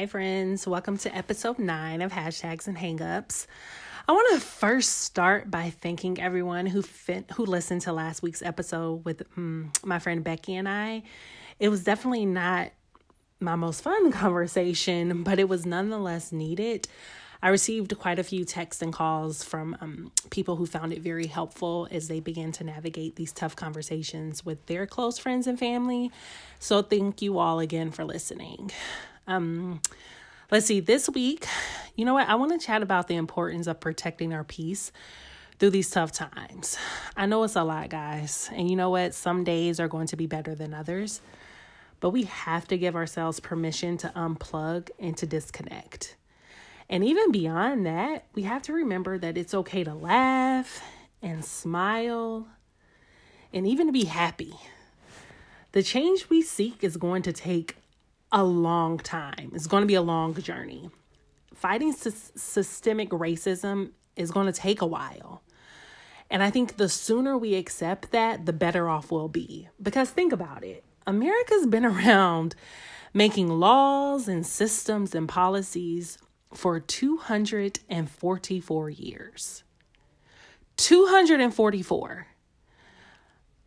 Hi, friends. Welcome to episode nine of Hashtags and Hangups. I want to first start by thanking everyone who who listened to last week's episode with um, my friend Becky and I. It was definitely not my most fun conversation, but it was nonetheless needed. I received quite a few texts and calls from um, people who found it very helpful as they began to navigate these tough conversations with their close friends and family. So, thank you all again for listening. Um, let's see, this week, you know what? I want to chat about the importance of protecting our peace through these tough times. I know it's a lot, guys. And you know what? Some days are going to be better than others. But we have to give ourselves permission to unplug and to disconnect. And even beyond that, we have to remember that it's okay to laugh and smile and even to be happy. The change we seek is going to take a long time, it's going to be a long journey. Fighting sy- systemic racism is going to take a while. And I think the sooner we accept that, the better off we'll be. Because think about it America's been around making laws and systems and policies for 244 years. 244.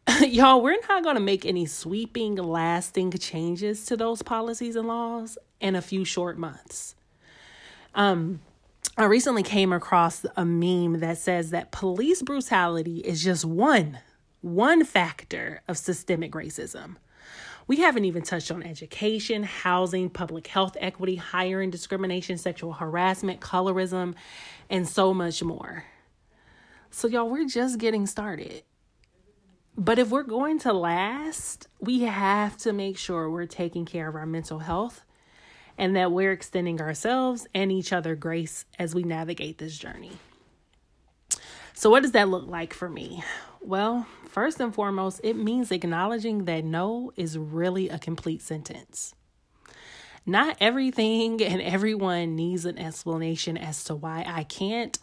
Y'all, we're not going to make any sweeping, lasting changes to those policies and laws in a few short months. Um, I recently came across a meme that says that police brutality is just one, one factor of systemic racism. We haven't even touched on education, housing, public health equity, hiring discrimination, sexual harassment, colorism, and so much more. So, y'all, we're just getting started. But if we're going to last, we have to make sure we're taking care of our mental health and that we're extending ourselves and each other grace as we navigate this journey. So, what does that look like for me? Well, first and foremost, it means acknowledging that no is really a complete sentence. Not everything and everyone needs an explanation as to why I can't,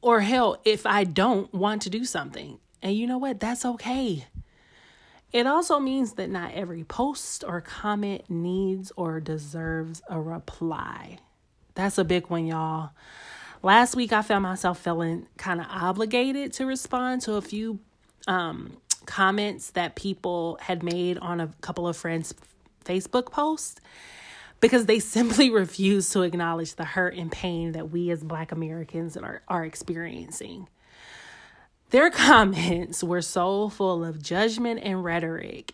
or hell, if I don't want to do something. And you know what? That's okay. It also means that not every post or comment needs or deserves a reply. That's a big one, y'all. Last week, I found myself feeling kind of obligated to respond to a few um, comments that people had made on a couple of friends' Facebook posts because they simply refused to acknowledge the hurt and pain that we as Black Americans are, are experiencing. Their comments were so full of judgment and rhetoric.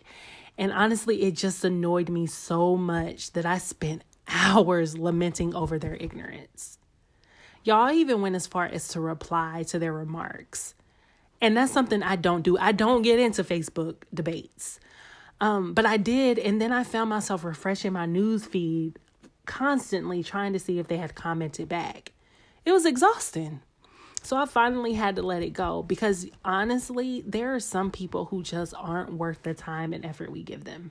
And honestly, it just annoyed me so much that I spent hours lamenting over their ignorance. Y'all even went as far as to reply to their remarks. And that's something I don't do. I don't get into Facebook debates. Um, but I did, and then I found myself refreshing my news feed constantly trying to see if they had commented back. It was exhausting. So I finally had to let it go because honestly, there are some people who just aren't worth the time and effort we give them.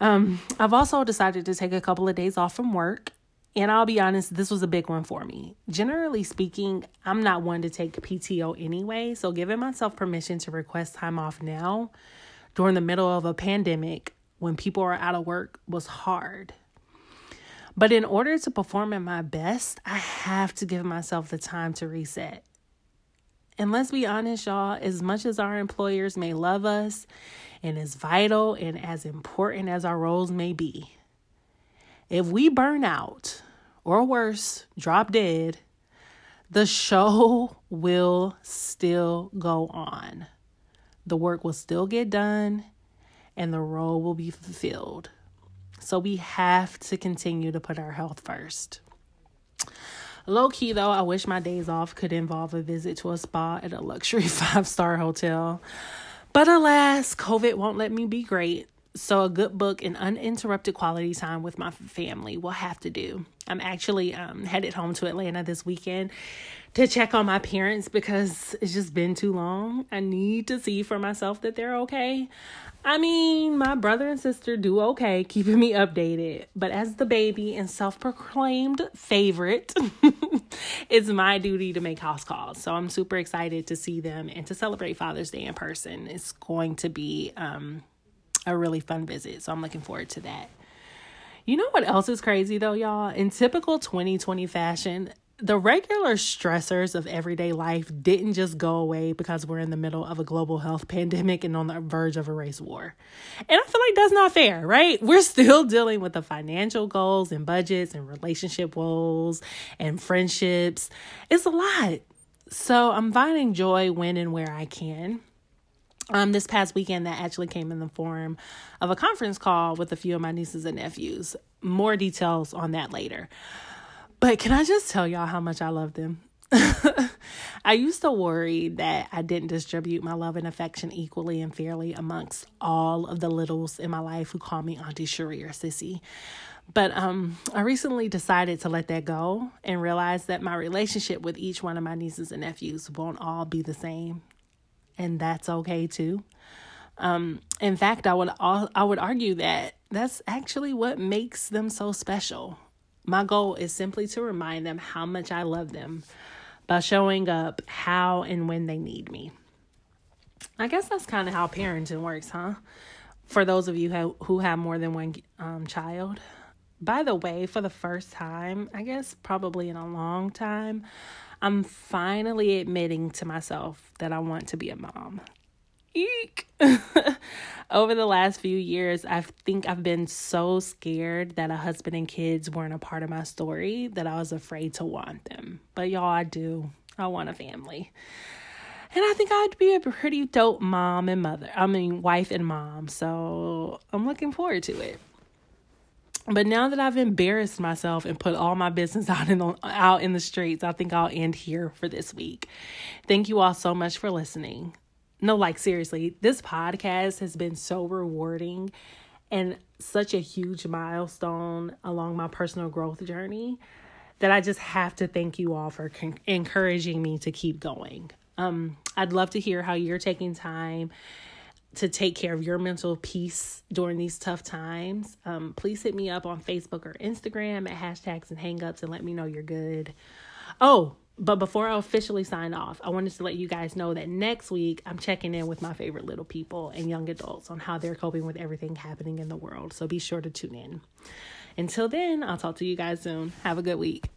Um, I've also decided to take a couple of days off from work and I'll be honest, this was a big one for me. Generally speaking, I'm not one to take PTO anyway, so giving myself permission to request time off now during the middle of a pandemic when people are out of work was hard. But in order to perform at my best, I have to give myself the time to reset. And let's be honest, y'all, as much as our employers may love us and as vital and as important as our roles may be, if we burn out, or worse, drop dead, the show will still go on. The work will still get done and the role will be fulfilled. So we have to continue to put our health first. Low key though, I wish my days off could involve a visit to a spa at a luxury five star hotel. But alas, COVID won't let me be great. So, a good book and uninterrupted quality time with my family will have to do. I'm actually um, headed home to Atlanta this weekend to check on my parents because it's just been too long. I need to see for myself that they're okay. I mean, my brother and sister do okay, keeping me updated. But as the baby and self proclaimed favorite, it's my duty to make house calls. So I'm super excited to see them and to celebrate Father's Day in person. It's going to be um, a really fun visit. So I'm looking forward to that. You know what else is crazy though, y'all? In typical 2020 fashion, the regular stressors of everyday life didn't just go away because we're in the middle of a global health pandemic and on the verge of a race war. And I feel like that's not fair, right? We're still dealing with the financial goals and budgets and relationship woes and friendships. It's a lot. So I'm finding joy when and where I can. Um, this past weekend, that actually came in the form of a conference call with a few of my nieces and nephews. More details on that later. But can I just tell y'all how much I love them? I used to worry that I didn't distribute my love and affection equally and fairly amongst all of the littles in my life who call me Auntie Cherie or Sissy. But um, I recently decided to let that go and realize that my relationship with each one of my nieces and nephews won't all be the same, and that's okay too. Um, in fact, I would I would argue that that's actually what makes them so special. My goal is simply to remind them how much I love them by showing up how and when they need me. I guess that's kind of how parenting works, huh? For those of you who, who have more than one um, child. By the way, for the first time, I guess probably in a long time, I'm finally admitting to myself that I want to be a mom. Eek. Over the last few years, I think I've been so scared that a husband and kids weren't a part of my story that I was afraid to want them. But y'all, I do. I want a family. And I think I'd be a pretty dope mom and mother. I mean, wife and mom. So I'm looking forward to it. But now that I've embarrassed myself and put all my business out in the, out in the streets, I think I'll end here for this week. Thank you all so much for listening. No, like seriously, this podcast has been so rewarding and such a huge milestone along my personal growth journey that I just have to thank you all for con- encouraging me to keep going. Um, I'd love to hear how you're taking time to take care of your mental peace during these tough times, um, please hit me up on Facebook or Instagram at hashtags and hangups and let me know you're good. Oh, but before I officially sign off, I wanted to let you guys know that next week I'm checking in with my favorite little people and young adults on how they're coping with everything happening in the world. So be sure to tune in. Until then, I'll talk to you guys soon. Have a good week.